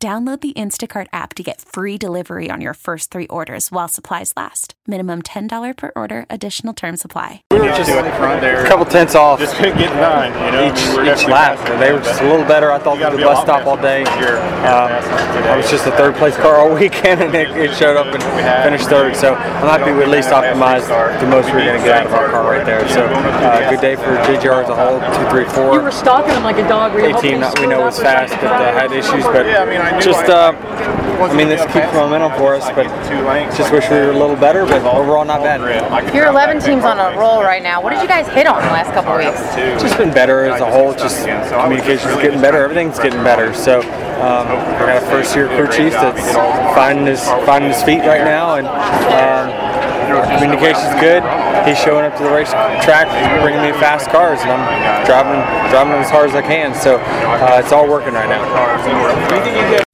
Download the Instacart app to get free delivery on your first three orders while supplies last. Minimum $10 per order, additional term supply. We were just a couple tenths off Just couldn't get nine, you know. each, I mean, we're each lap. They were just a little better. I thought You gotta the be a bus stop all day. faster this year. Today. I was just a third place car all weekend, and it, it showed up and finished third. So I'm happy we at least optimized the most we are going to get out of our car right there. So uh, good day for JGR as a whole. Two, three, four. You were stalking them like a dog. Were you hoping 18 we know was fast, but uh, had issues. But Yeah, I mean, I knew just, I- uh, I mean, this keeps momentum for us. But just wish we were a little better. But overall, not bad. Your 11 team's on a roll right now. What did you guys hit on the last couple of weeks? just been better as a whole. Just communication's getting better. Everything's getting better. So um, I got a first year crew chief that's finding his finding his feet right now, and um, communication's good. He's showing up to the race track, bringing me fast cars, and I'm driving driving them as hard as I can. So uh, it's all working right now.